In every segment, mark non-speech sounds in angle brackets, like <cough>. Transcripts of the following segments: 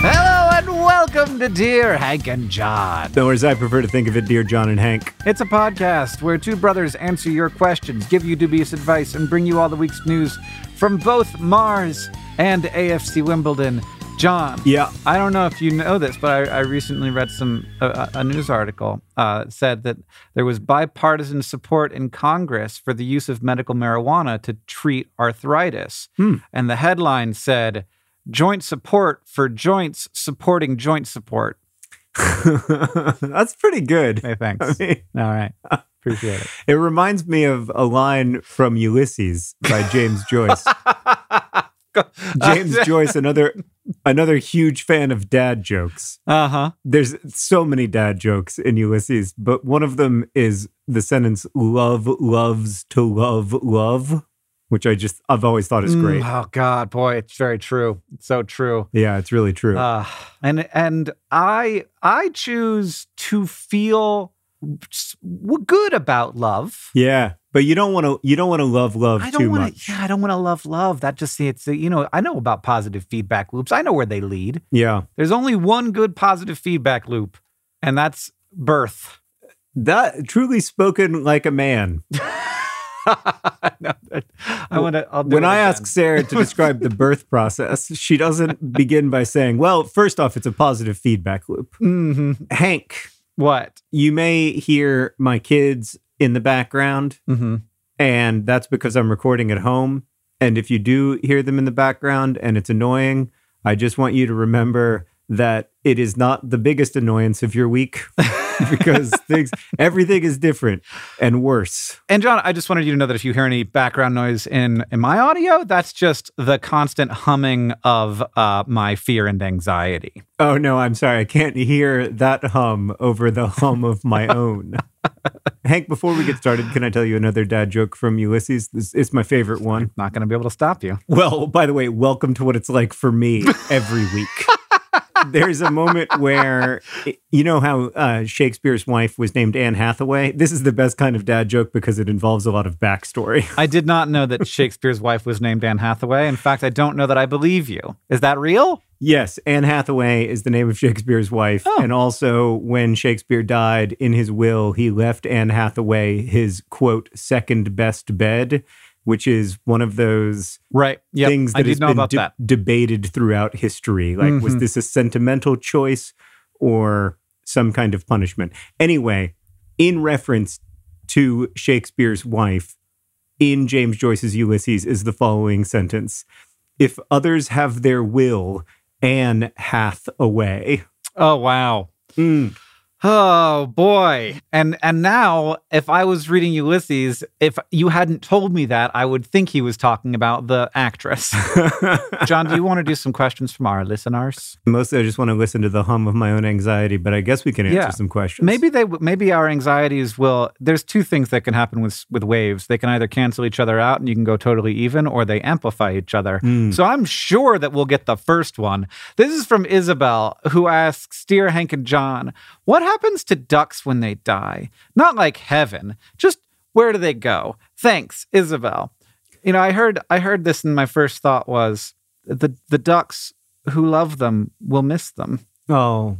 Hello and welcome to Dear Hank and John. Or as I prefer to think of it, Dear John and Hank. It's a podcast where two brothers answer your questions, give you dubious advice, and bring you all the week's news from both Mars and AFC Wimbledon. John, Yeah. I don't know if you know this, but I, I recently read some uh, a news article uh, said that there was bipartisan support in Congress for the use of medical marijuana to treat arthritis, and the headline said "Joint support for joints supporting joint support." <laughs> That's pretty good. Hey, thanks. <laughs> I mean, All right, appreciate it. <laughs> it reminds me of a line from Ulysses by James Joyce. <laughs> James Joyce, another another huge fan of dad jokes. Uh huh. There's so many dad jokes in Ulysses, but one of them is the sentence "love loves to love love," which I just I've always thought is great. Oh God, boy, it's very true. It's so true. Yeah, it's really true. Uh, and and I I choose to feel good about love. yeah, but you don't want to you don't want to love love I too don't want much. to. Yeah, I don't want to love love. That just it's you know I know about positive feedback loops. I know where they lead. Yeah. There's only one good positive feedback loop, and that's birth. That truly spoken like a man. <laughs> No, I want to. When I ask Sarah to describe the <laughs> birth process, she doesn't begin by saying, "Well, first off, it's a positive feedback loop." hmm Hank, what? you may hear my kids in the background, hmm and that's because I'm recording at home. And if you do hear them in the background and it's annoying, I just want you to remember that it is not the biggest annoyance of your week <laughs> because things everything is different and worse. And John, I just wanted you to know that if you hear any background noise in in my audio, that's just the constant humming of uh, my fear and anxiety. Oh no, I'm sorry. I can't hear that hum over the hum of my <laughs> own. Hank, before we get started, can I tell you another dad joke from Ulysses? This is my favorite one. Not going to be able to stop you. Well, by the way, welcome to what it's like for me every week. <laughs> There's a moment where you know how uh, Shakespeare's wife was named Anne Hathaway. This is the best kind of dad joke because it involves a lot of backstory. I did not know that <laughs> Shakespeare's wife was named Anne Hathaway. In fact, I don't know that I believe you. Is that real? Yes, Anne Hathaway is the name of Shakespeare's wife. Oh. And also, when Shakespeare died in his will, he left Anne Hathaway his quote, second best bed, which is one of those Right. Yep. things that has been de- that. debated throughout history. Like, was Mhm. this a sentimental choice or some kind of punishment? Anyway, in reference to Shakespeare's wife, in James Joyce's Ulysses is the following sentence If others have their will, Anne hath away. Oh wow. Mm. Oh boy. And and now if I was reading Ulysses, if you hadn't told me that, I would think he was talking about the actress. <laughs> John, do you want to do some questions from our listeners? Mostly, I just want to listen to the hum of my own anxiety, but I guess we can answer Yeah. some questions. Maybe they maybe our anxieties will there's two things that can happen with with waves. They can either cancel each other out and you can go totally even or they amplify each other. Mm. So I'm sure that we'll get the first one. This is from Isabel who asks, "Dear Hank and John, what happens to ducks when they die? Not like heaven, just where do they go? Thanks, Isabel. You know, I heard I heard this and my first thought was the the ducks who love them will miss them. Oh,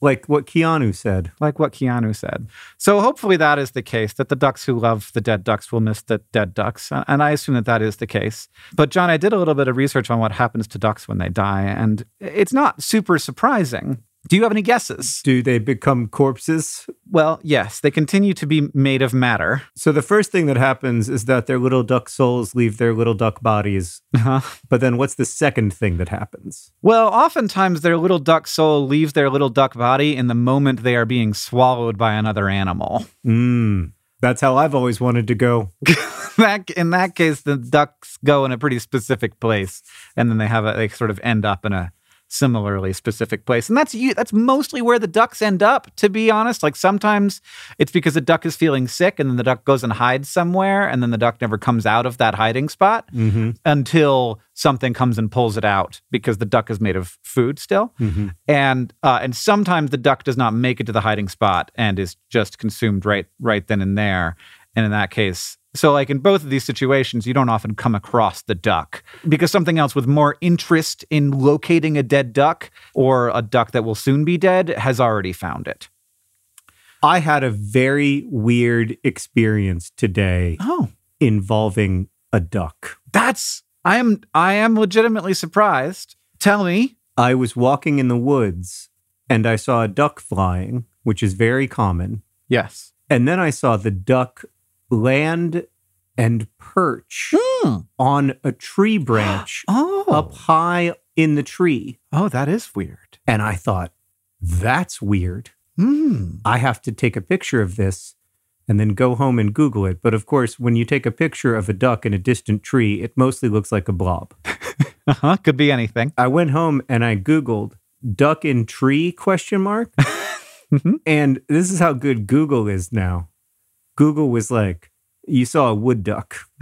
like what Keanu said. Like what Keanu said. So hopefully that is the case, that the ducks who love the dead ducks will miss the dead ducks. And I assume that that is the case. But John, I did a little bit of research on what happens to ducks when they die, and it's not super surprising. Do you have any guesses? Do they become corpses? Well, yes, they continue to be made of matter. So the first thing that happens is that their little duck souls leave their little duck bodies. Uh-huh. But then what's the second thing that happens? Well, oftentimes their little duck soul leaves their little duck body in the moment they are being swallowed by another animal. Mm, that's how I've always wanted to go. <laughs> that in that case, the ducks go in a pretty specific place, and then they have a they sort of end up in a similarly specific place. And that's you that's mostly where the ducks end up, to be honest. Like sometimes it's because the duck is feeling sick and then the duck goes and hides somewhere and then the duck never comes out of that hiding spot Mm-hmm. until something comes and pulls it out because the duck is made of food still. Mm-hmm. And uh, and sometimes the duck does not make it to the hiding spot and is just consumed right right then and there. And in that case, so like in both of these situations, you don't often come across the duck because something else with more interest in locating a dead duck or a duck that will soon be dead has already found it. I had a very weird experience today Oh, involving a duck. that's I am I am legitimately surprised. Tell me. I was walking in the woods and I saw a duck flying, which is very common. Yes. And then I saw the duck land and perch Hmm. on a tree branch <gasps> Oh. up high in the tree. Oh, that is weird. And I thought, that's weird. Hmm. I have to take a picture of this and then go home and Google it. But of course, when you take a picture of a duck in a distant tree, it mostly looks like a blob. <laughs> Uh-huh. Could be anything. I went home and I Googled duck in tree question mark. <laughs> Mhm. and this is how good Google is now. Google was like, you saw a wood duck. <laughs>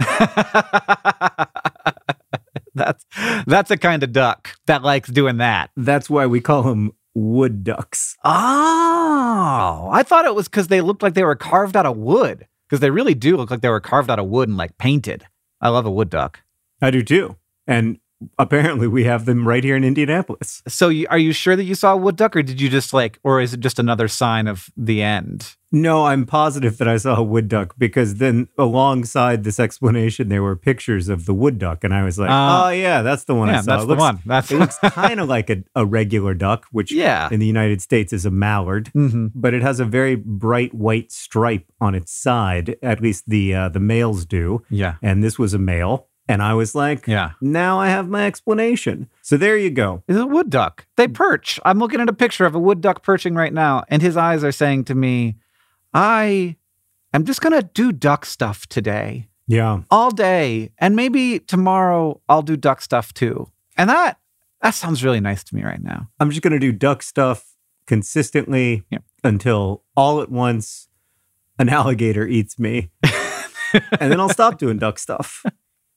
that's that's a kind of duck that likes doing that. That's why we call them wood ducks. Oh, I thought it was because they looked like they were carved out of wood. Because they really do look like they were carved out of wood and like painted. I love a wood duck. I do too. And apparently we have them right here in Indianapolis. So, you, are you sure that you saw a wood duck, or did you just like, or is it just another sign of the end? No, I'm positive that I saw a wood duck because then alongside this explanation, there were pictures of the wood duck. And I was like, Uh, oh, yeah, that's the one I yeah, saw. that's it the looks, one. That's It looks <laughs> kind of like a, a regular duck, which yeah. in the United States is a mallard. hmm but it has a very bright white stripe on its side. At least the uh, the males do. Yeah. And this was a male, and I was like, Yeah. now I have my explanation. So there you go. It's a wood duck. They perch. I'm looking at a picture of a wood duck perching right now, and his eyes are saying to me, I am just going to do duck stuff today, Yeah. all day. And maybe tomorrow I'll do duck stuff too. And that, that sounds really nice to me right now. I'm just gonna do duck stuff consistently Yeah. until all at once an alligator eats me, <laughs> and then I'll stop doing duck stuff.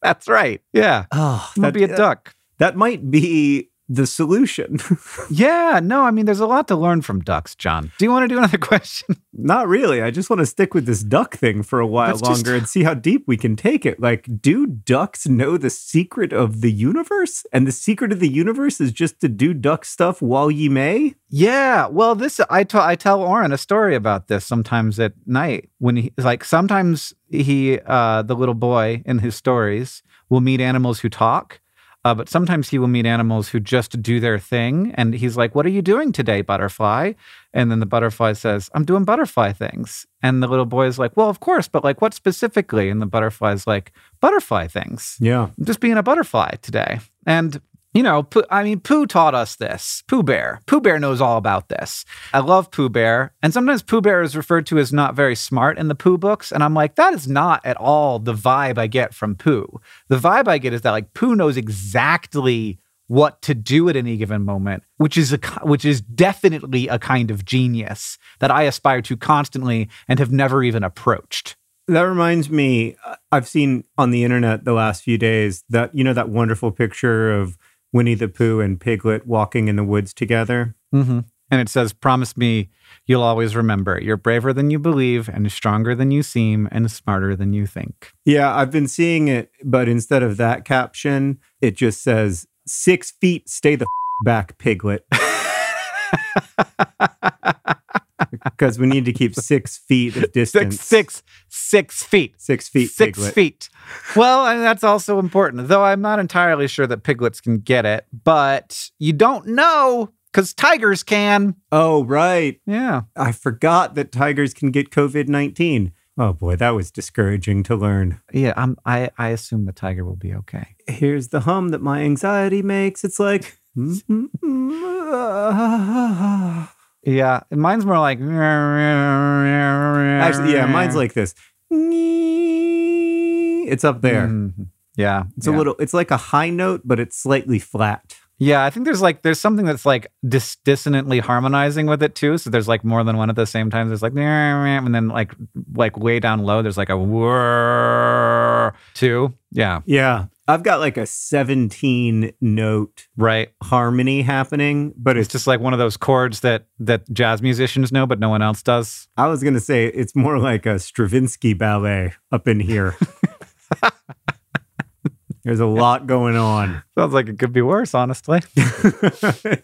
That's right. Yeah. Ah, oh, I'll be a uh, duck. That might be the solution. <laughs> Yeah. No, I mean, there's a lot to learn from ducks, John. Do you want to do another <laughs> question? Not really. I just want to stick with this duck thing for a while Let's just- longer and see how deep we can take it. Like, do ducks know the secret of the universe? And the secret of the universe is just to do duck stuff while ye may? Yeah, well, this I t- I tell Orin a story about this sometimes at night when he like sometimes he uh, the little boy in his stories will meet animals who talk, uh, but sometimes he will meet animals who just do their thing, and he's like, "What are you doing today, butterfly?" And then the butterfly says, "I'm doing butterfly things," and the little boy is like, "Well, of course, but like what specifically?" And the butterfly's like, "Butterfly things." Yeah. I'm just being a butterfly today. And, you know, I mean, Pooh taught us this. Pooh Bear. Pooh Bear knows all about this. I love Pooh Bear. And sometimes Pooh Bear is referred to as not very smart in the Pooh books. And I'm like, that is not at all the vibe I get from Pooh. The vibe I get is that, like, Pooh knows exactly what to do at any given moment, which is a which is definitely a kind of genius that I aspire to constantly and have never even approached. That reminds me, uh, I've seen on the internet the last few days that, you know, that wonderful picture of Winnie the Pooh and Piglet walking in the woods together. Mm-hmm. and it says, Promise me you'll always remember. You're braver than you believe, and stronger than you seem, and smarter than you think. Yeah, I've been seeing it, but instead of that caption, it just says six feet, stay the f- back, piglet. <laughs> Because we need to keep six feet of <laughs> distance. Six, six, six feet. Six feet, Six piglet. feet. Well, and that's also important, though I'm not entirely sure that piglets can get it, but you don't know because tigers can. Oh, right. Yeah. I forgot that tigers can get COVID 19. Oh boy, that was discouraging to learn. Yeah, I'm, I, I assume the tiger will be okay. Here's the hum that my anxiety makes. It's like, <laughs> <laughs> Yeah, mine's more like. actually, yeah, mine's like this. It's up there. Mhm. Yeah, It's yeah. a little, it's like a high note, but it's slightly flat. Yeah, I think there's like there's something that's like dis- dissonantly harmonizing with it too. So there's like more than one at the same time. There's like and then like like way down low. There's like a whir too. Yeah, Yeah. I've got like a 17 note right. harmony happening, but It's it's just like one of those chords that that jazz musicians know, but no one else does. I was going to say it's more like a Stravinsky ballet up in here. <laughs> There's a lot going on. <laughs> Sounds like it could be worse, honestly.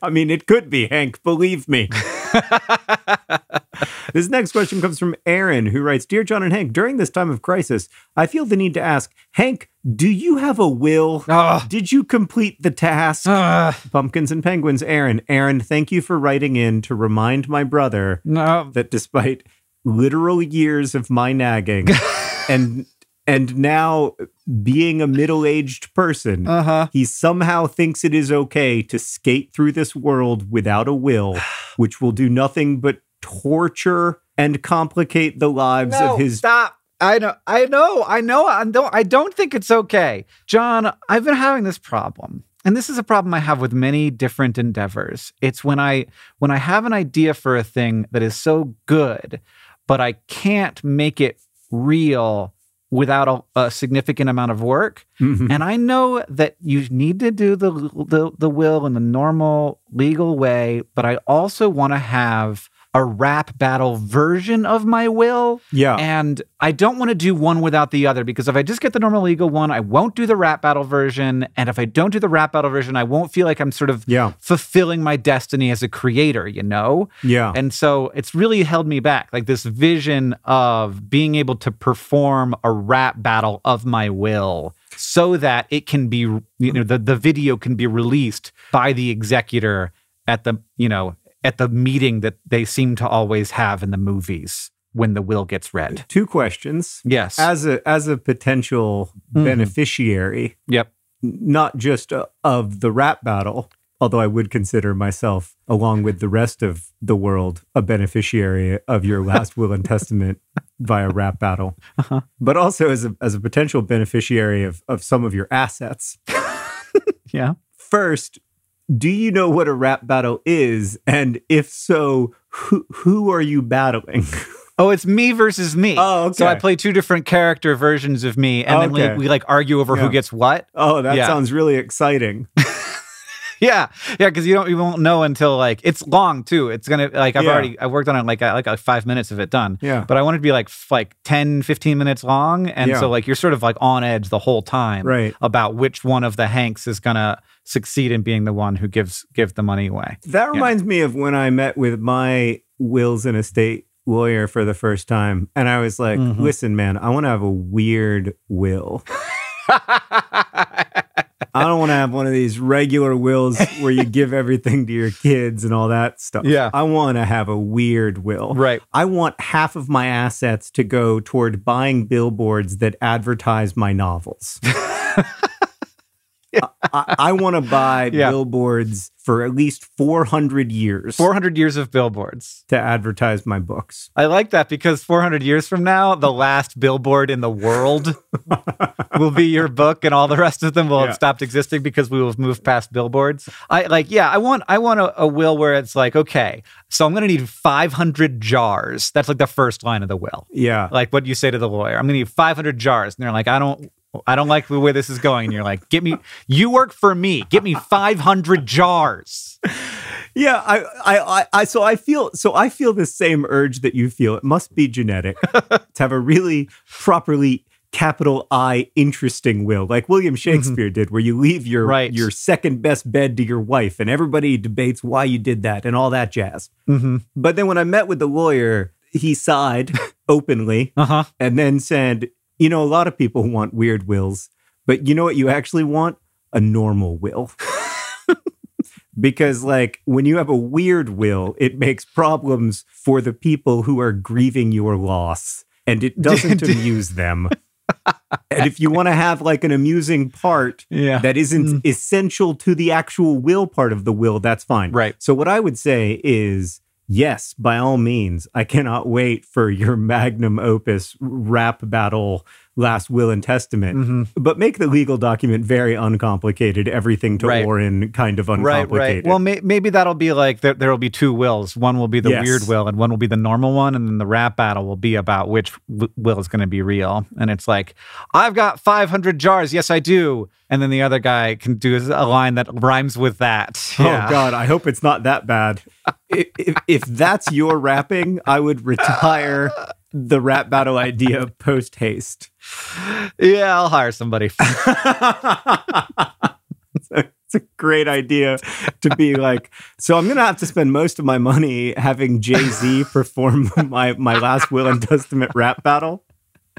I mean, it could be, Hank, believe me. <laughs> this next question comes from Aaron, who writes Dear John and Hank, during this time of crisis, I feel the need to ask, Hank, do you have a will? Oh, Did you complete the task? Ah. Pumpkins and Penguins, Aaron. Aaron, thank you for writing in to remind my brother no. that despite literal years of my nagging <laughs> and and now being a middle-aged person, Uh huh. he somehow thinks it is okay to skate through this world without a will, <sighs> which will do nothing but torture and complicate the lives No, of his stop. I know, I know, I know. I don't. I don't think it's okay, John. I've been having this problem, and this is a problem I have with many different endeavors. It's when I when I have an idea for a thing that is so good, but I can't make it real without a, a significant amount of work. Mhm. And I know that you need to do the, the the will in the normal legal way, but I also want to have a rap battle version of my will. Yeah. And I don't want to do one without the other because if I just get the normal legal one, I won't do the rap battle version. And if I don't do the rap battle version, I won't feel like I'm sort of Yeah. fulfilling my destiny as a creator, you know? Yeah. And so it's really held me back. Like this vision of being able to perform a rap battle of my will so that it can be, you know, the, the video can be released by the executor at the, you know, at the meeting that they seem to always have in the movies when the will gets read. Two questions. Yes. As a as a potential Mhm. beneficiary, yep. not just uh, of the rap battle, although I would consider myself, along with the rest of the world, a beneficiary of your last will and testament <laughs> via rap battle, Uh-huh. but also as a, as a potential beneficiary of, of some of your assets. <laughs> Yeah. First, do you know what a rap battle is? And if so, who, who are you battling? <laughs> Oh, it's me versus me. Oh, So I play two different character versions of me, and then we, we like argue over Yeah. who gets what. Oh, that Yeah. sounds really exciting. <laughs> Yeah, yeah, because you don't you won't know until like it's long too. It's gonna like I've Yeah. already I worked on it like I like, like five minutes of it done. Yeah. but I want it to be like f- like 10, 15 minutes long, and so like you're sort of like on edge the whole time, Right. About which one of the Hanks is gonna succeed in being the one who gives give the money away. That reminds me of when I met with my wills and estate lawyer for the first time. And I was like, Mhm. listen, man, I want to have a weird will. <laughs> I don't want to have one of these regular wills where you give everything to your kids and all that stuff. Yeah. I want to have a weird will. right. I want half of my assets to go toward buying billboards that advertise my novels. <laughs> <laughs> I, I want to buy Yeah. billboards for at least 400 years Four hundred years of billboards. to advertise my books. I like that because 400 years from now, the <laughs> last billboard in the world <laughs> will be your book, and all the rest of them will Yeah. have stopped existing because we will have moved past billboards. I like, yeah, I want, I want a, a will where it's like, okay, so I'm going to need 500 jars. That's like the first line of the will. Yeah. Like what you say to the lawyer, I'm going to need 500 jars, and they're like, I don't. I don't like the way this is going. And you're like, get me, you work for me. Get me 500 jars. Yeah, I, I, I, I, so I feel, so I feel the same urge that you feel. It must be genetic <laughs> to have a really properly capital I interesting will, like William Shakespeare did, where you leave your Right. your second best bed to your wife, and everybody debates why you did that and all that jazz. Mm-hmm. But then when I met with the lawyer, he sighed <laughs> openly Uh huh. and then said, "You know, a lot of people want weird wills, but you know what you actually want? A normal will." <laughs> because like when you have a weird will, it makes problems for the people who are grieving your loss and it doesn't <laughs> amuse them. and if you want to have like an amusing part Yeah. that isn't Mm. essential to the actual will part of the will, that's fine. Right. So what I would say is yes, by all means, I cannot wait for your magnum opus rap battle last will and testament. Mhm. But make the legal document very uncomplicated, everything to Right. Orin kind of uncomplicated. right. right. Well, may- maybe that'll be like there, there will be two wills. One will be the Yes. weird will, and one will be the normal one. And then the rap battle will be about which w- will is going to be real. And it's like, I've got 500 jars. Yes, I do. And then the other guy can do a line that rhymes with that. <laughs> Yeah. Oh God, I hope it's not that bad. if, if, if that's your rapping, I would <laughs> retire the rap battle idea post haste. Yeah, I'll hire somebody. <laughs> it's, a, great idea to be like, so I'm gonna have to spend most of my money having Jay Z perform <laughs> my my last will and testament rap battle.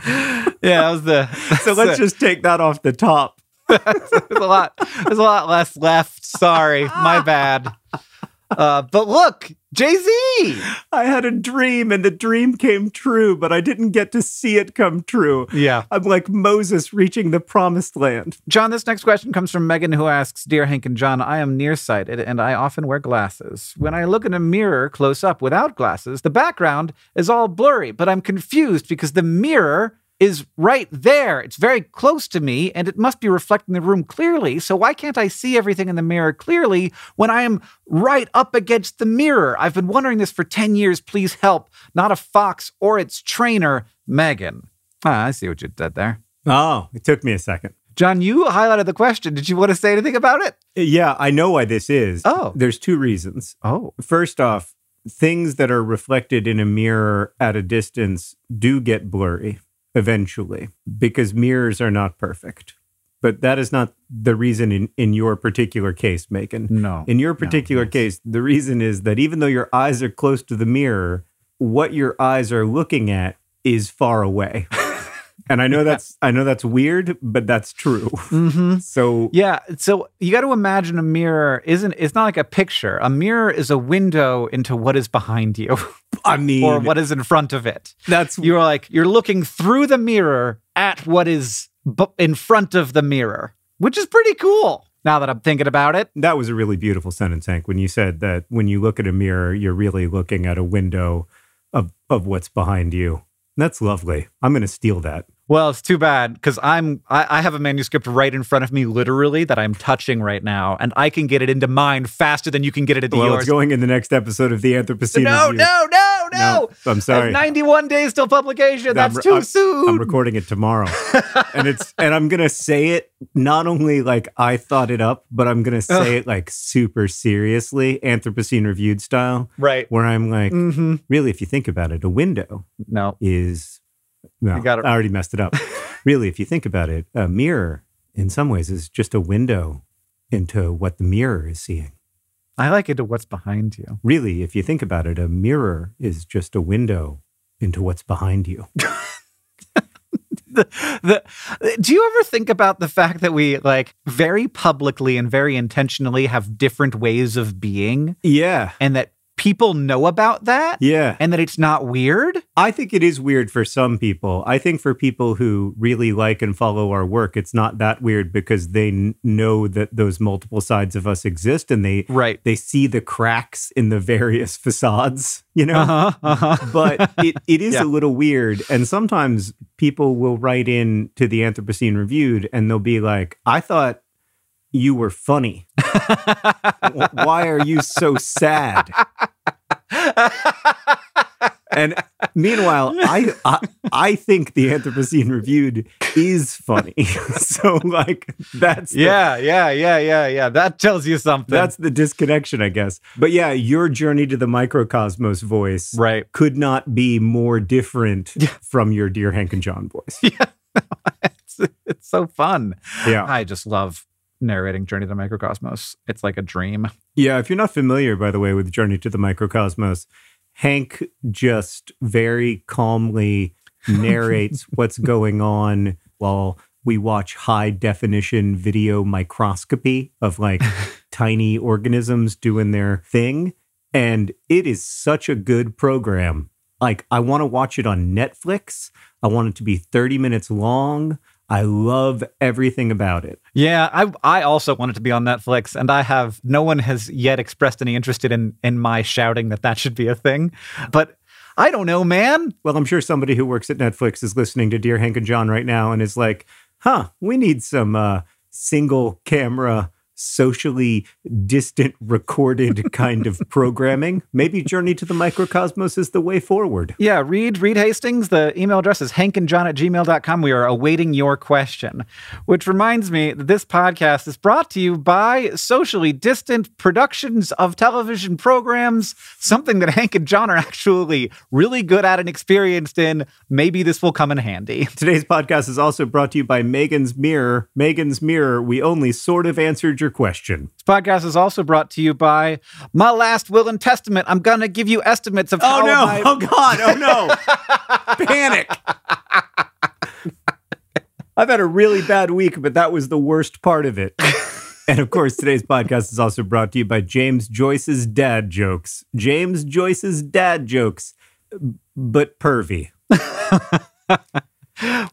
yeah, that was the. <laughs> So let's just take that off the top. there's a lot. There's a lot less left. Sorry, my bad. Uh, but look, Jay Z. I had a dream and the dream came true, but I didn't get to see it come true. Yeah. I'm like Moses reaching the promised land. John, this next question comes from Megan, who asks Dear Hank and John, I am nearsighted and I often wear glasses. When I look in a mirror close up without glasses, the background is all blurry, but I'm confused because the mirror is right there. It's very close to me and it must be reflecting the room clearly. So why can't I see everything in the mirror clearly when I am right up against the mirror? I've been wondering this for 10 years. Please help. Not a fox or its trainer, Megan. Ah, I see what you did there. Oh, it took me a second. John, you highlighted the question. Did you want to say anything about it? Yeah, I know why this is. Oh. There's two reasons. Oh, First off, things that are reflected in a mirror at a distance do get blurry eventually because mirrors are not perfect. But that is not the reason in, in your particular case, Megan. no. In your particular yes. case, the reason is that even though your eyes are close to the mirror, what your eyes are looking at is far away. <laughs> and I know that's I know that's weird, but that's true. hmm <laughs> So Yeah. So you got to imagine a mirror isn't, it's not like a picture. A mirror is a window into what is behind you <laughs> I mean or what is in front of it. that's You're like, you're looking through the mirror at what is bu- in front of the mirror, which is pretty cool now that I'm thinking about it. That was a really beautiful sentence, Hank, when you said that when you look at a mirror, you're really looking at a window of, of what's behind you. That's lovely. I'm going to steal that. Well, it's too bad because I'm I, I have a manuscript right in front of me, literally that I'm touching right now, and I can get it into mine faster than you can get it into Well, yours. it's going in the next episode of the Anthropocene no, Review. no, no, no, No, I'm sorry. have 91 days till publication. I'm That's re- too I'm- soon. I'm recording it tomorrow. <laughs> and it's and I'm gonna say it not only like I thought it up, but I'm gonna say it like super seriously, Anthropocene reviewed style, right. where I'm like, Mm-hmm. really, if you think about it, a window No. is no, You got it. I already messed it up. <laughs> really, if you think about it, a mirror in some ways is just a window into what the mirror is seeing. I like it to what's behind you. Really, if you think about it, a mirror is just a window into what's behind you. <laughs> <laughs> The, the, do you ever think about the fact that we like very publicly and very intentionally have different ways of being Yeah. and that people know about that Yeah. and that it's not weird? I think it is weird for some people. I think for people who really like and follow our work, it's not that weird because they n- know that those multiple sides of us exist and they Right. they see the cracks in the various <laughs> facades, you know? Uh-huh. Uh-huh. <laughs> but it, it is <laughs> Yeah. a little weird. And sometimes people will write in to the Anthropocene Reviewed and they'll be like, I thought you were funny. <laughs> Why are you so sad? and meanwhile, <laughs> I, I I think the Anthropocene reviewed is funny. <laughs> so like that's the, yeah, yeah, yeah, yeah, yeah. That tells you something. that's the disconnection, I guess. But yeah, your journey to the microcosmos voice right. could not be more different from your dear Hank and John voice. it's, it's so fun. Yeah. I just love narrating Journey to the Microcosmos. It's like a dream. Yeah, if you're not familiar, by the way, with Journey to the Microcosmos, Hank just very calmly <laughs> narrates what's going on while we watch high definition video microscopy of like <laughs> tiny organisms doing their thing. And it is such a good program. Like, I want to watch it on Netflix. I want it to be 30 minutes long. I love everything about it. Yeah, I I also wanted to be on Netflix, and I have no one has yet expressed any interest in in my shouting that that should be a thing. But I don't know, man. Well, I'm sure somebody who works at Netflix is listening to Dear Hank and John right now and is like, huh, we need some uh, single camera, socially distant <laughs> recorded kind of programming. Maybe Journey to the Microcosmos is the way forward. Yeah, read Reed Hastings. The email address is hankandjohn at gmail.com. We are awaiting your question. Which reminds me that this podcast is brought to you by socially distant productions of television programs, something that Hank and John are actually really good at and experienced in. Maybe this will come in handy. Today's podcast is also brought to you by Megan's Mirror. Megan's Mirror, we only sort of answered your question. This podcast is also brought to you by My Last Will and Testament. I'm going to give you estimates of oh, how my- <laughs> Oh God! Oh no! <laughs> Panic! I've had a really bad week, but that was the worst part of it. <laughs> and of course, today's podcast is also brought to you by James Joyce's dad jokes. James Joyce's dad jokes, but pervy.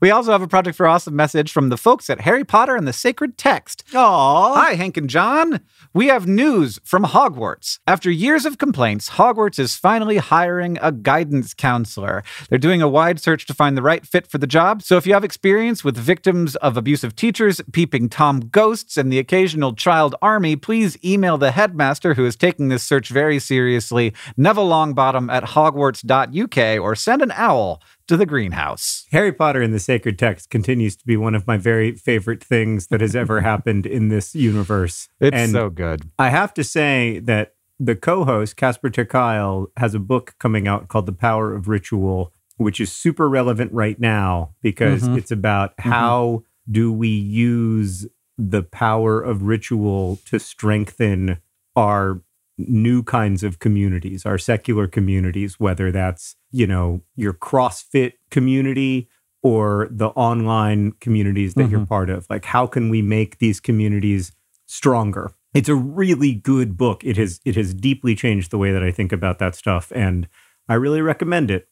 We also have a Project for Awesome message from the folks at Harry Potter and the Sacred Text. Aww. Hi, Hank and John. We have news from Hogwarts. After years of complaints, Hogwarts is finally hiring a guidance counselor. They're doing a wide search to find the right fit for the job. So if you have experience with victims of abusive teachers, peeping Tom ghosts, and the occasional child army, please email the headmaster who is taking this search very seriously, Neville Longbottom at hogwarts.uk, or send an owl to the greenhouse. Harry Potter and the Sacred Text continues to be one of my very favorite things that has ever <laughs> happened in this universe. It's and so good. I have to say that the co-host Casper ter Kuile has a book coming out called The Power of Ritual, which is super relevant right now because Mhm. it's about how do we use the power of ritual to strengthen our new kinds of communities, our secular communities, whether that's, you know, your CrossFit community or the online communities that you're part of. Like how can we make these communities stronger? It's a really good book. It has it has deeply changed the way that I think about that stuff and I really recommend it.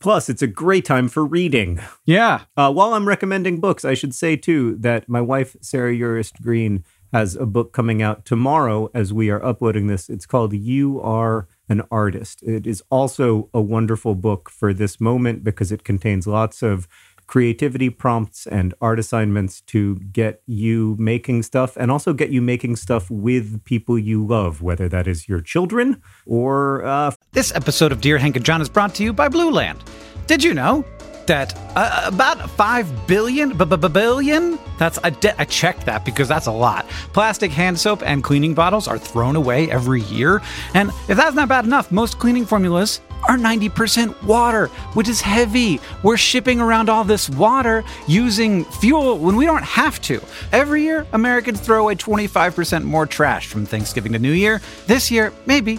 Plus, it's a great time for reading. Yeah. Uh, while I'm recommending books, I should say too that my wife, Sarah Urist Green, has a book coming out tomorrow as we are uploading this. It's called You Are an Artist. It is also a wonderful book for this moment because it contains lots of creativity prompts and art assignments to get you making stuff and also get you making stuff with people you love, whether that is your children or uh, This episode of Dear Hank and John is brought to you by Blueland. Did you know that uh, about 5 billion, billion? That's de- I checked that because that's a lot. Plastic hand soap and cleaning bottles are thrown away every year. And if that's not bad enough, most cleaning formulas are 90% water, which is heavy. We're shipping around all this water using fuel when we don't have to. Every year, Americans throw away 25% more trash from Thanksgiving to New Year. This year, maybe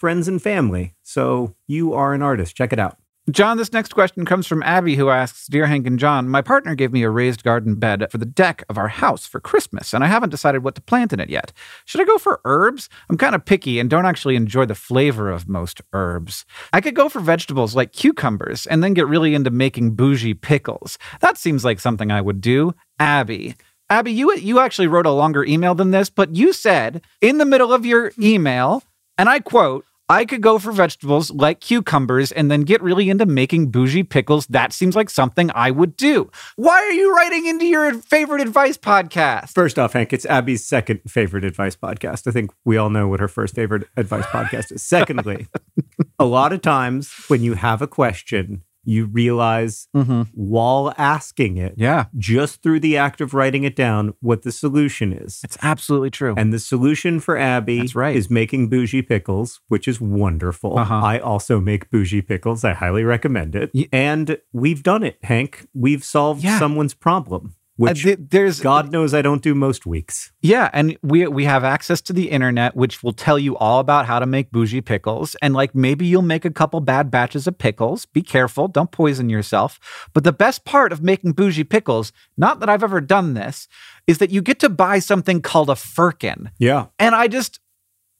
Friends and family. So you are an artist. Check it out. John, this next question comes from Abby, who asks Dear Hank and John, my partner gave me a raised garden bed for the deck of our house for Christmas, and I haven't decided what to plant in it yet. Should I go for herbs? I'm kind of picky and don't actually enjoy the flavor of most herbs. I could go for vegetables like cucumbers and then get really into making bougie pickles. That seems like something I would do. Abby. Abby, you you actually wrote a longer email than this, but you said in the middle of your email, and I quote, I could go for vegetables like cucumbers and then get really into making bougie pickles. That seems like something I would do. Why are you writing into your favorite advice podcast? First off, Hank, it's Abby's second favorite advice podcast. I think we all know what her first favorite advice podcast is. Secondly, <laughs> a lot of times when you have a question, you realize Mm-hmm. while asking it, Yeah, just through the act of writing it down, what the solution is. it's absolutely true. And the solution for Abby That's right. is making bougie pickles, which is wonderful. Uh-huh. I also make bougie pickles. I highly recommend it. And we've done it, Hank. We've solved Yeah. someone's problem, which uh, th- there's God knows I don't do most weeks. Yeah, and we we have access to the internet, which will tell you all about how to make bougie pickles. And like maybe you'll make a couple bad batches of pickles. Be careful, don't poison yourself. But the best part of making bougie pickles, not that I've ever done this, is that you get to buy something called a firkin. Yeah. And I just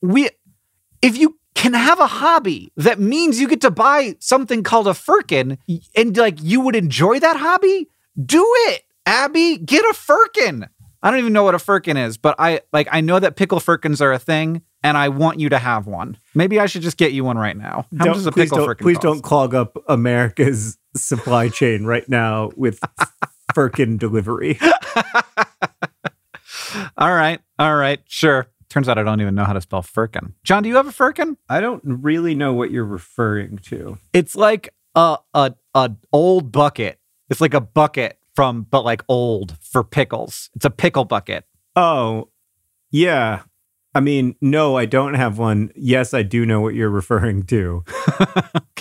we if you can have a hobby that means you get to buy something called a firkin and like you would enjoy that hobby, do it. Abby, get a firkin. I don't even know what a firkin is, but I like I know that pickle firkins are a thing and I want you to have one. Maybe I should just get you one right now. How Don't- does a please pickle firkin please cost? don't clog up America's supply chain right now with <laughs> Firkin delivery. <laughs> All right. All right. Sure. Turns out I don't even know how to spell firkin. John, do you have a firkin? I don't really know what you're referring to. It's like a a a old bucket. It's like a bucket from but like old for pickles. It's a pickle bucket. Oh, yeah. I mean, no, I don't have one. Yes, I do know what you're referring to. <laughs>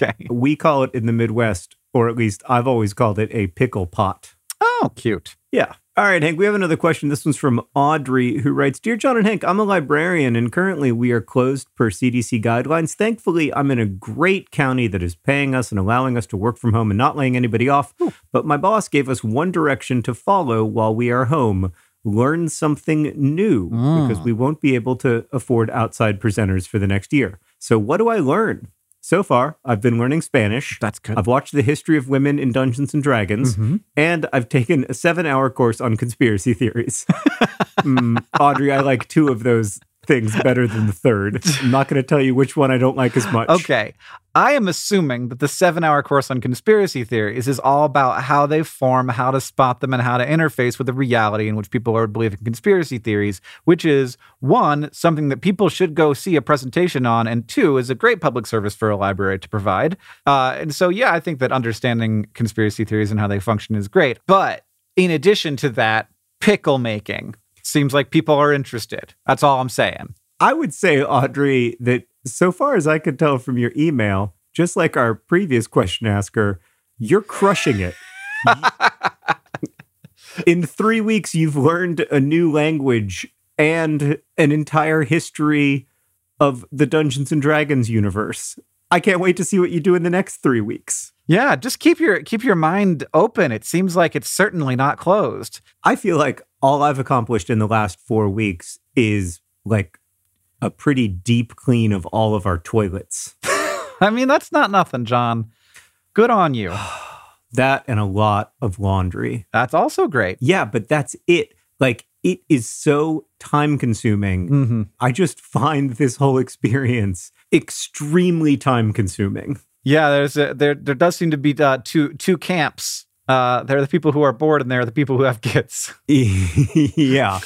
Okay. We call it in the Midwest, or at least I've always called it a pickle pot. Oh, cute. Yeah. All right, Hank, we have another question. This one's from Audrey, who writes Dear John and Hank, I'm a librarian, and currently we are closed per CDC guidelines. Thankfully, I'm in a great county that is paying us and allowing us to work from home and not laying anybody off. Hmm. But my boss gave us one direction to follow while we are home learn something new because hmm. we won't be able to afford outside presenters for the next year. So, what do I learn? So far, I've been learning Spanish. That's good. I've watched the history of women in Dungeons and Dragons, and I've taken a seven hour course on conspiracy theories. <laughs> Mm, Audrey, I like two of those things better than the third. I'm not going to tell you which one I don't like as much. Okay. I am assuming that the seven hour course on conspiracy theories is all about how they form, how to spot them, and how to interface with the reality in which people are believing conspiracy theories, which is one, something that people should go see a presentation on, and two, is a great public service for a library to provide. Uh, and so, yeah, I think that understanding conspiracy theories and how they function is great. But in addition to that, pickle making seems like people are interested. That's all I'm saying. I would say, Audrey, that so far as I could tell from your email, just like our previous question asker, you're crushing it. <laughs> In three weeks, you've learned a new language and an entire history of the Dungeons and Dragons universe. I can't wait to see what you do in the next three weeks. Yeah, just keep your keep your mind open. It seems like it's certainly not closed. I feel like all I've accomplished in the last four weeks is like a pretty deep clean of all of our toilets. <laughs> I mean, that's not nothing, John. Good on you. <sighs> That and a lot of laundry. That's also great. Yeah, but that's it. Like, it is so time consuming. hmm I just find this whole experience extremely time consuming. Yeah, there's a, there there does seem to be uh, two two camps. Uh, there are the people who are bored, and there are the people who have kids. <laughs> <laughs> yeah.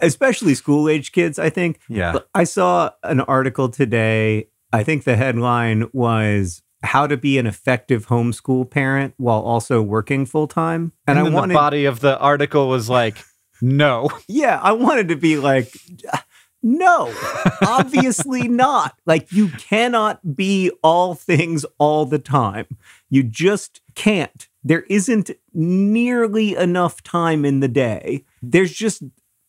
Especially school age kids, I think. Yeah. I saw an article today. I think the headline was how to be an effective homeschool parent while also working full time. And, I then wanted the body of the article was like, no. <laughs> Yeah, I wanted to be like no, obviously not. Like you cannot be all things all the time. You just can't. There isn't nearly enough time in the day. There's just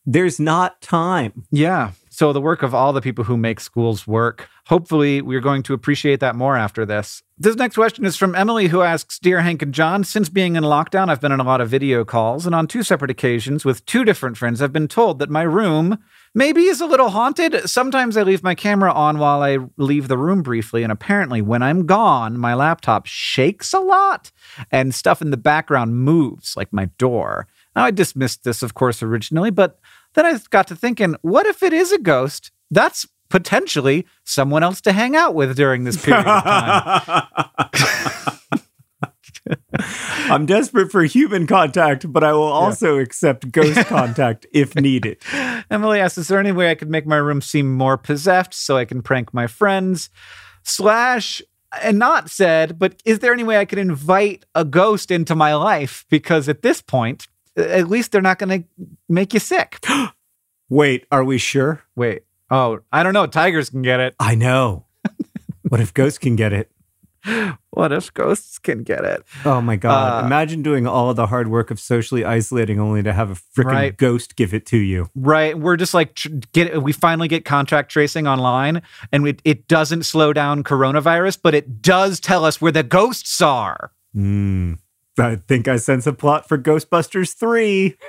there's not time. Yeah. So the work of all the people who make schools work. Hopefully, we're going to appreciate that more after this. This next question is from Emily, who asks Dear Hank and John, since being in lockdown, I've been on a lot of video calls, and on two separate occasions with two different friends, I've been told that my room maybe is a little haunted. Sometimes I leave my camera on while I leave the room briefly, and apparently, when I'm gone, my laptop shakes a lot and stuff in the background moves, like my door. Now, I dismissed this, of course, originally, but then I got to thinking, what if it is a ghost? That's potentially someone else to hang out with during this period of time. <laughs> <laughs> I'm desperate for human contact, but I will also accept ghost contact if <laughs> needed. Emily asks, is there any way I could make my room seem more possessed so I can prank my friends? Slash, and not said, but is there any way I could invite a ghost into my life? Because at this point, at least they're not going to make you sick. <gasps> Wait, are we sure? Wait. Oh, I don't know. Tigers can get it. I know. what if ghosts can get it? <laughs> What if ghosts can get it? Oh my god! Uh, Imagine doing all the hard work of socially isolating only to have a freaking Right. ghost give it to you. Right. We're just like tr- get we finally get contact tracing online and it, it doesn't slow down coronavirus, but it does tell us where the ghosts are. Hmm. I think I sense a plot for Ghostbusters 3. <laughs>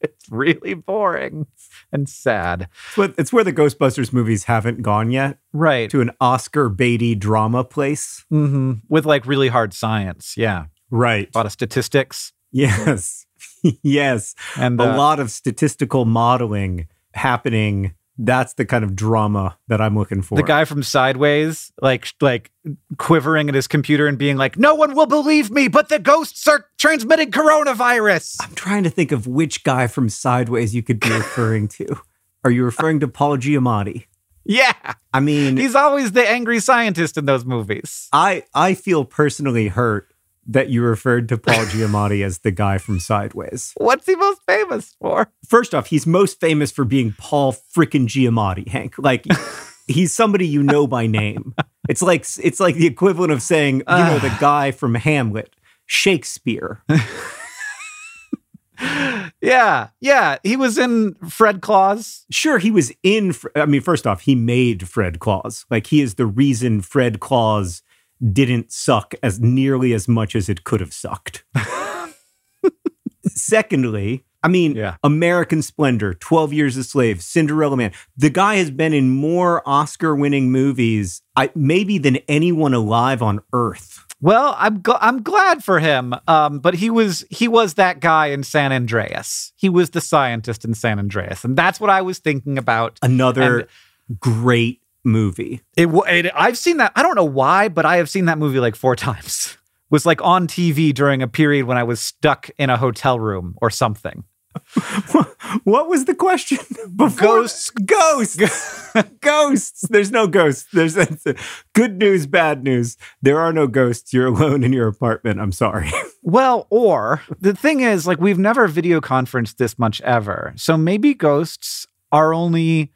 It's really boring and sad. It's, what, it's where the Ghostbusters movies haven't gone yet Right. to an Oscar Beatty drama place. hmm With like really hard science. Yeah. Right. A lot of statistics Yes. <laughs> yes. and a uh, lot of statistical modeling happening. That's the kind of drama that I'm looking for. the guy from Sideways, like like quivering at his computer and being like, "No one will believe me, but the ghosts are transmitting coronavirus." I'm trying to think of which guy from Sideways you could be <laughs> referring to. Are you referring to Paul Giamatti? Yeah, I mean, he's always the angry scientist in those movies. I I feel personally hurt that you referred to Paul Giamatti as the guy from Sideways. What's he most famous for? First off, he's most famous for being Paul frickin' Giamatti, Hank. Like he's somebody you know by name. It's like it's like the equivalent of saying, you know, the <sighs> guy from Hamlet, Shakespeare. <laughs> Yeah, yeah, he was in Fred Claus. Sure, he was in. I mean, first off, he made Fred Claus. Like he is the reason Fred Claus didn't suck as nearly as much as it could have sucked. <laughs> Secondly, I mean, Yeah. American Splendor, 12 Years a Slave, Cinderella Man. The guy has been in more Oscar winning movies, I, maybe than anyone alive on earth. Well, I'm gl- I'm glad for him. Um, but he was he was that guy in San Andreas. He was the scientist in San Andreas, and that's what I was thinking about. Another great movie. It, it I've seen that. I don't know why, but I have seen that movie like four <laughs> times. Was like on TV during a period when I was stuck in a hotel room or something. <laughs> what was the question? <laughs> Before? Ghosts. Ghosts. ghosts. There's no ghosts. There's good news, bad news. There are no ghosts. You're alone in your apartment. I'm sorry. Well, or the thing is, like, we've never video conferenced this much ever. So maybe ghosts are only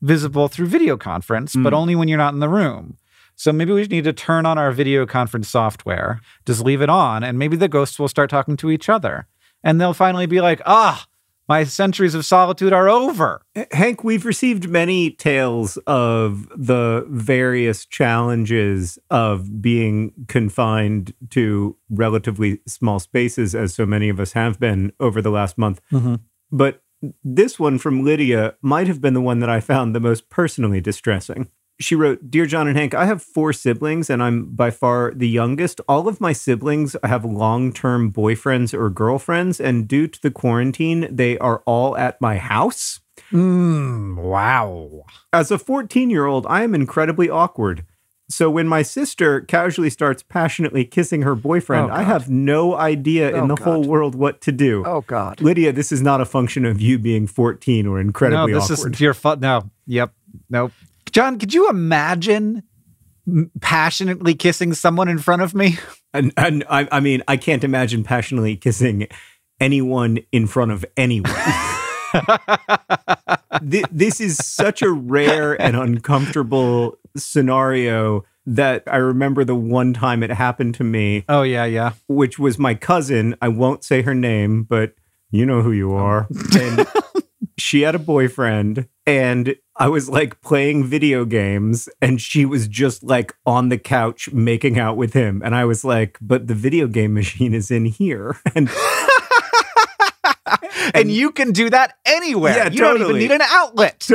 visible through video conference, but only when you're not in the room. So maybe we need to turn on our video conference software, just leave it on, and maybe the ghosts will start talking to each other. And they'll finally be like, ah, my centuries of solitude are over. Hank, we've received many tales of the various challenges of being confined to relatively small spaces, as so many of us have been over the last month. But this one from Lydia might have been the one that I found the most personally distressing. she wrote, Dear John and Hank, I have four siblings and I'm by far the youngest. All of my siblings have long term boyfriends or girlfriends, and due to the quarantine, they are all at my house. Mm, wow. As a 14 year old, I am incredibly awkward. So when my sister casually starts passionately kissing her boyfriend, Oh, I have no idea in Oh, the whole world what to do. Oh God. Lydia, this is not a function of you being 14 or incredibly. No, this awkward. is your fault. No. Yep. Nope. John, could you imagine passionately kissing someone in front of me? <laughs> And, and I, I mean, I can't imagine passionately kissing anyone in front of anyone. <laughs> Th- this is such a rare and uncomfortable scenario that I remember the one time it happened to me, Oh yeah, yeah. which was my cousin. I won't say her name, but you know who you are. <laughs> And she had a boyfriend, and I was like playing video games, and she was just like on the couch making out with him. And I was like, but the video game machine is in here. <laughs> And <laughs> And you can do that anywhere. Yeah, you don't even need an outlet.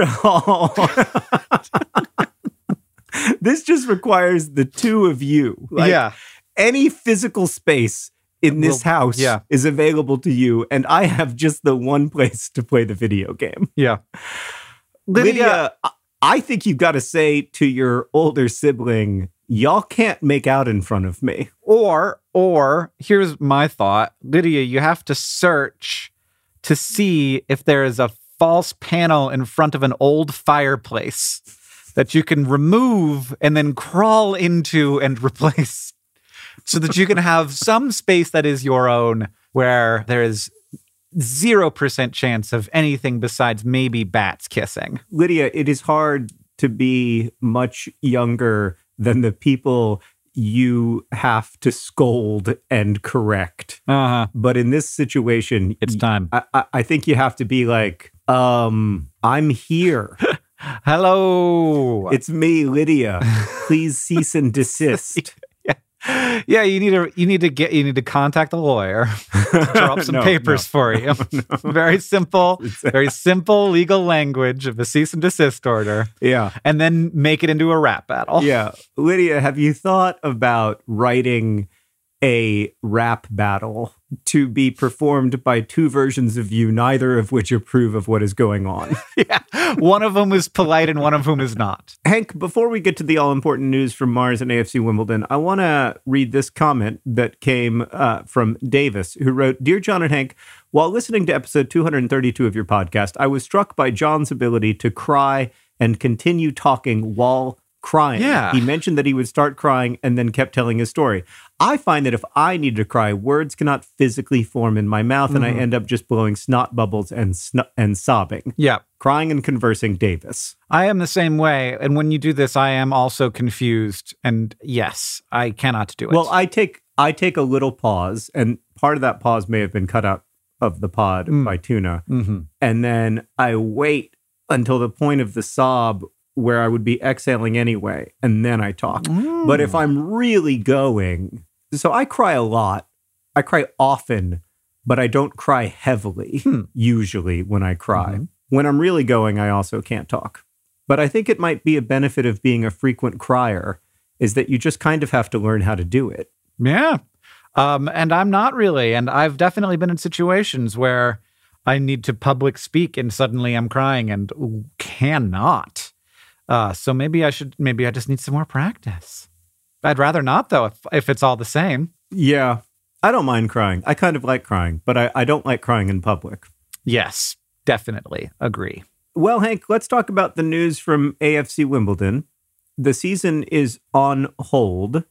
<laughs> this just requires the two of you. Like, yeah. any physical space in this Well, house yeah. is available to you, and I have just the one place to play the video game. Yeah. Lydia, I- I think you've got to say to your older sibling, y'all can't make out in front of me. Or, or here's my thought, Lydia, you have to search to see if there is a false panel in front of an old fireplace that you can remove and then crawl into and <laughs> replace so that you can have some space that is your own where there is 0% chance of anything besides maybe bats kissing. Lydia, it is hard to be much younger than the people you have to scold and correct. Uh-huh. But in this situation, It's time. I, I, I think you have to be like, um, I'm here. <laughs> Hello. It's me, Lydia. Please cease and desist. <laughs> yeah, you need to you need to get you need to contact a lawyer up <laughs> some No, papers no, for you. <laughs> very simple, very simple legal language of a cease and desist order, Yeah. and then make it into a rap battle. Yeah. Lydia, have you thought about writing a rap battle to be performed by two versions of you, neither of which approve of what is going on? <laughs> yeah. One of them is polite and one of them is not. Hank, before we get to the all important news from Mars and AFC Wimbledon, I want to read this comment that came uh, from Davis, who wrote Dear John and Hank, while listening to episode 232 of your podcast, I was struck by John's ability to cry and continue talking while crying. Yeah. He mentioned that he would start crying and then kept telling his story. I find that if I need to cry, words cannot physically form in my mouth, and I end up just blowing snot bubbles and, and sobbing. Yeah. Crying and conversing, Davis. I am the same way. And when you do this, I am also confused. And yes, I cannot do it. Well, I take I take a little pause, and part of that pause may have been cut out of the pod Mm. by Tuna, hmm and then I wait until the point of the sob where I would be exhaling anyway, and then I talk. But if I'm really going, so I cry a lot. I cry often, but I don't cry heavily Hmm. usually when I cry. Mhm. When I'm really going, I also can't talk. But I think it might be a benefit of being a frequent crier is that you just kind of have to learn how to do it. Yeah. Um, and I'm not really. And I've definitely been in situations where I need to public speak and suddenly I'm crying and cannot. Uh, so maybe I should, maybe I just need some more practice. I'd rather not, though, if, if it's all the same. Yeah. I don't mind crying. I kind of like crying, but I, I don't like crying in public. Yes, definitely agree. Well, Hank, let's talk about the news from AFC Wimbledon. The season is on hold.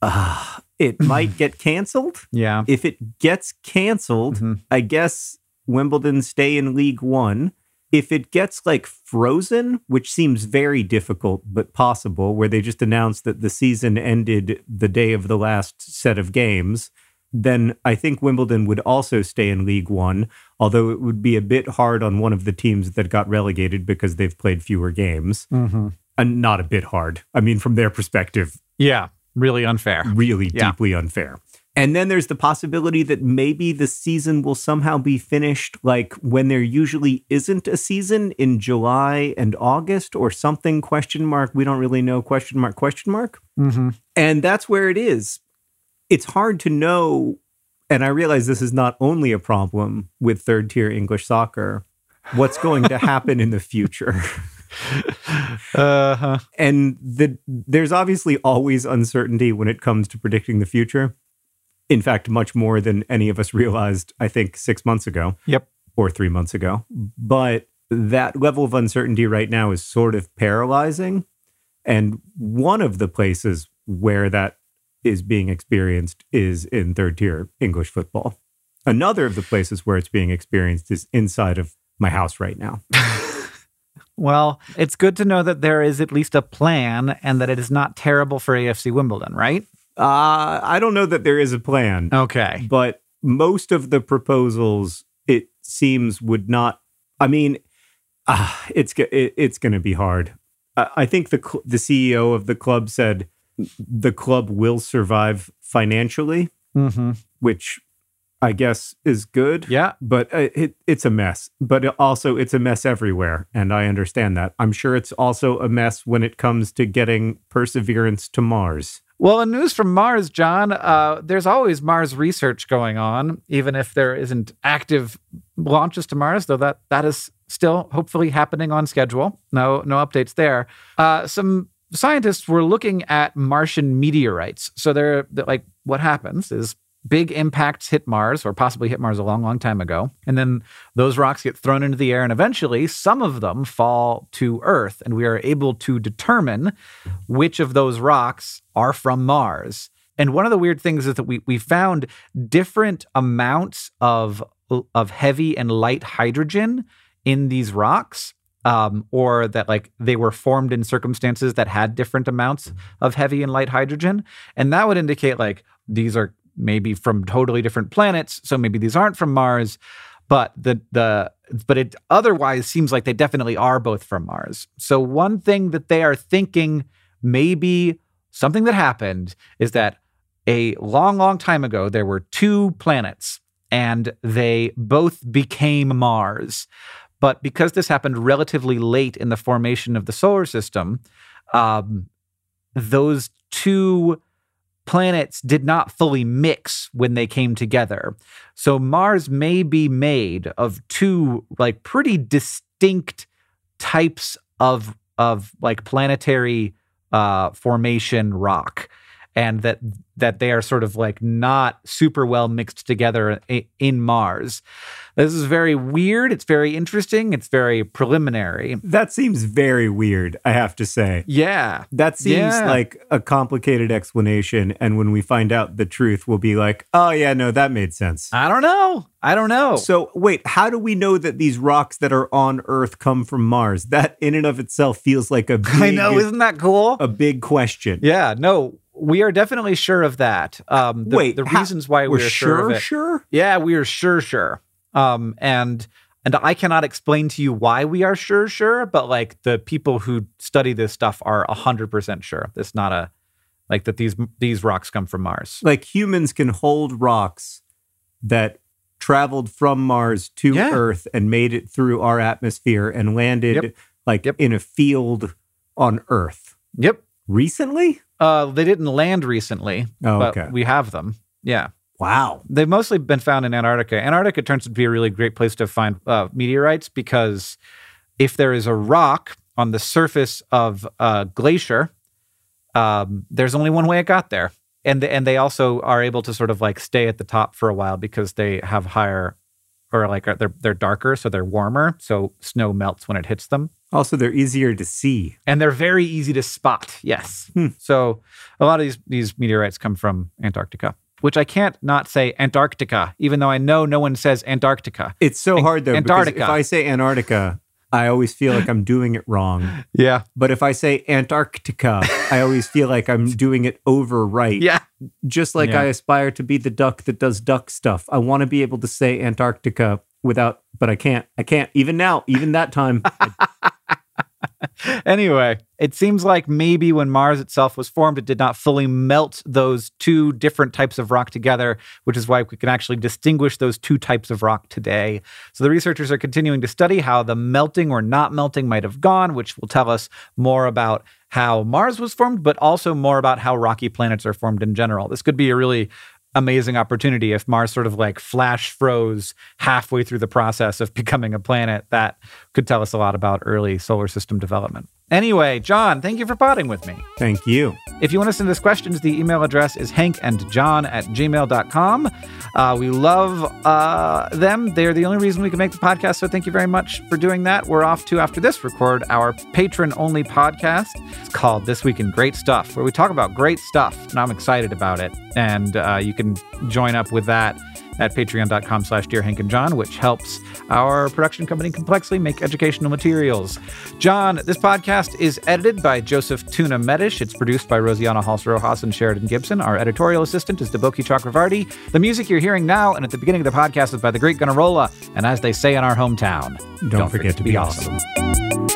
Uh, it <laughs> might get canceled. Yeah. If it gets canceled, Mhm. I guess Wimbledon stay in League One. If it gets like frozen, which seems very difficult but possible, where they just announced that the season ended the day of the last set of games, then I think Wimbledon would also stay in League One, although it would be a bit hard on one of the teams that got relegated because they've played fewer games. Mm-hmm. And not a bit hard. I mean, from their perspective, Yeah. Really unfair. really Yeah. deeply unfair. And then there's the possibility that maybe the season will somehow be finished like when there usually isn't a season in July and August or something question mark we don't really know question mark question mark. Mm-hmm. And that's where it is. It's hard to know and I realize this is not only a problem with third tier English soccer, what's going to happen in the future. <laughs> <laughs> Uh-huh. And the, there's obviously always uncertainty when it comes to predicting the future. In fact, much more than any of us realized, I think, six months ago. Yep. Or three months ago. But that level of uncertainty right now is sort of paralyzing. And one of the places where that is being experienced is in third tier English football. Another of the places where it's being experienced is inside of my house right now. <laughs> Well, it's good to know that there is at least a plan and that it is not terrible for AFC Wimbledon, right? Uh, I don't know that there is a plan, Okay. but most of the proposals, it seems, would not. I mean, uh, it's it, it's going to be hard. I, I think the cl- the CEO of the club said the club will survive financially, Mm-hmm. which I guess is good. Yeah. but uh, it, it's a mess. But it also, it's a mess everywhere, and I understand that. I'm sure it's also a mess when it comes to getting Perseverance to Mars. Well, in news from Mars, John, uh, there's always Mars research going on, even if there isn't active launches to Mars, though that that is still hopefully happening on schedule. No, no updates there. Uh, some scientists were looking at Martian meteorites. So they're, they're like, what happens is big impacts hit Mars, or possibly hit Mars a long, long time ago. And then those rocks get thrown into the air, and eventually some of them fall to Earth. And we are able to determine which of those rocks are from Mars. And one of the weird things is that we, we found different amounts of, of heavy and light hydrogen in these rocks. Um, or that like they were formed in circumstances that had different amounts of heavy and light hydrogen. And that would indicate like these are maybe from totally different planets. So maybe these aren't from Mars, but the the but it otherwise seems like they definitely are both from Mars. So one thing that they are thinking maybe something that happened is that a long, long time ago there were two planets and they both became Mars. But because this happened relatively late in the formation of the solar system, um, those two planets did not fully mix when they came together. So Mars may be made of two like pretty distinct types of of like planetary uh, formation rock, and that that they are sort of like not super well mixed together in Mars. This is very weird. It's very interesting. It's very preliminary. That seems very weird, I have to say. Yeah. That seems Yeah. like a complicated explanation. And when we find out the truth, we'll be like, oh, yeah, no, that made sense. I don't know. I don't know. So, wait, how do we know that these rocks that are on Earth come from Mars? That in and of itself feels like a big, <laughs> I know, isn't that cool? a big question. Yeah, no, we are definitely sure of that. Um, the, Wait, the reasons why We're we are sure, sure, of it. sure? Yeah, we are sure, sure. Um, and and I cannot explain to you why we are sure, sure, but like the people who study this stuff are hundred percent sure. It's not a like that these these rocks come from Mars. Like humans can hold rocks that traveled from Mars to Yeah. Earth and made it through our atmosphere and landed Yep. like Yep. in a field on Earth. Yep. Recently? Uh, they didn't land recently, Oh, but okay. we have them. Yeah. Wow. They've mostly been found in Antarctica. Antarctica turns out to be a really great place to find uh, meteorites because if there is a rock on the surface of a glacier, um, there's only one way it got there, and the, and they also are able to sort of like stay at the top for a while because they have higher or like they're they're darker, so they're warmer, so snow melts when it hits them Also, they're easier to see. and they're very easy to spot. Yes. Hmm. So a lot of these these meteorites come from Antarctica, which I can't not say Antarctica, even though I know no one says Antarctica. It's so An- hard though. Antarctica. Because if I say Antarctica, I always feel like I'm doing it wrong. <laughs> Yeah. But if I say Antarctica, I always feel like I'm <laughs> doing it over right. Yeah. Just like Yeah. I aspire to be the duck that does duck stuff. I want to be able to say Antarctica without, but I can't. I can't. Even now, even that time. <laughs> Anyway, it seems like maybe when Mars itself was formed, it did not fully melt those two different types of rock together, which is why we can actually distinguish those two types of rock today. So the researchers are continuing to study how the melting or not melting might have gone, which will tell us more about how Mars was formed, but also more about how rocky planets are formed in general. This could be a really amazing opportunity if Mars sort of like flash froze halfway through the process of <laughs> becoming a planet. That could tell us a lot about early solar system development. Anyway, John, thank you for potting with me. Thank you. If you want to send us questions, the email address is hankandjohn at gmail.com. Uh, we love uh, them. They're the only reason we can make the podcast. So thank you very much for doing that. We're off to, after this, record our patron only podcast. It's called This Week in Great Stuff, where we talk about great stuff. And I'm excited about it. And uh, you can join up with that at patreon.com slash dear Hank and John, which helps our production company Complexly make educational materials. John, this podcast is edited by Joseph Tuna Medish. It's produced by Rosianna Halse Rojas and Sheridan Gibson. Our editorial assistant is Deboki Chakravarti. The music you're hearing now and at the beginning of the podcast is by the great Gunnarolla. And as they say in our hometown, don't, don't forget, forget, to be, be awesome. awesome.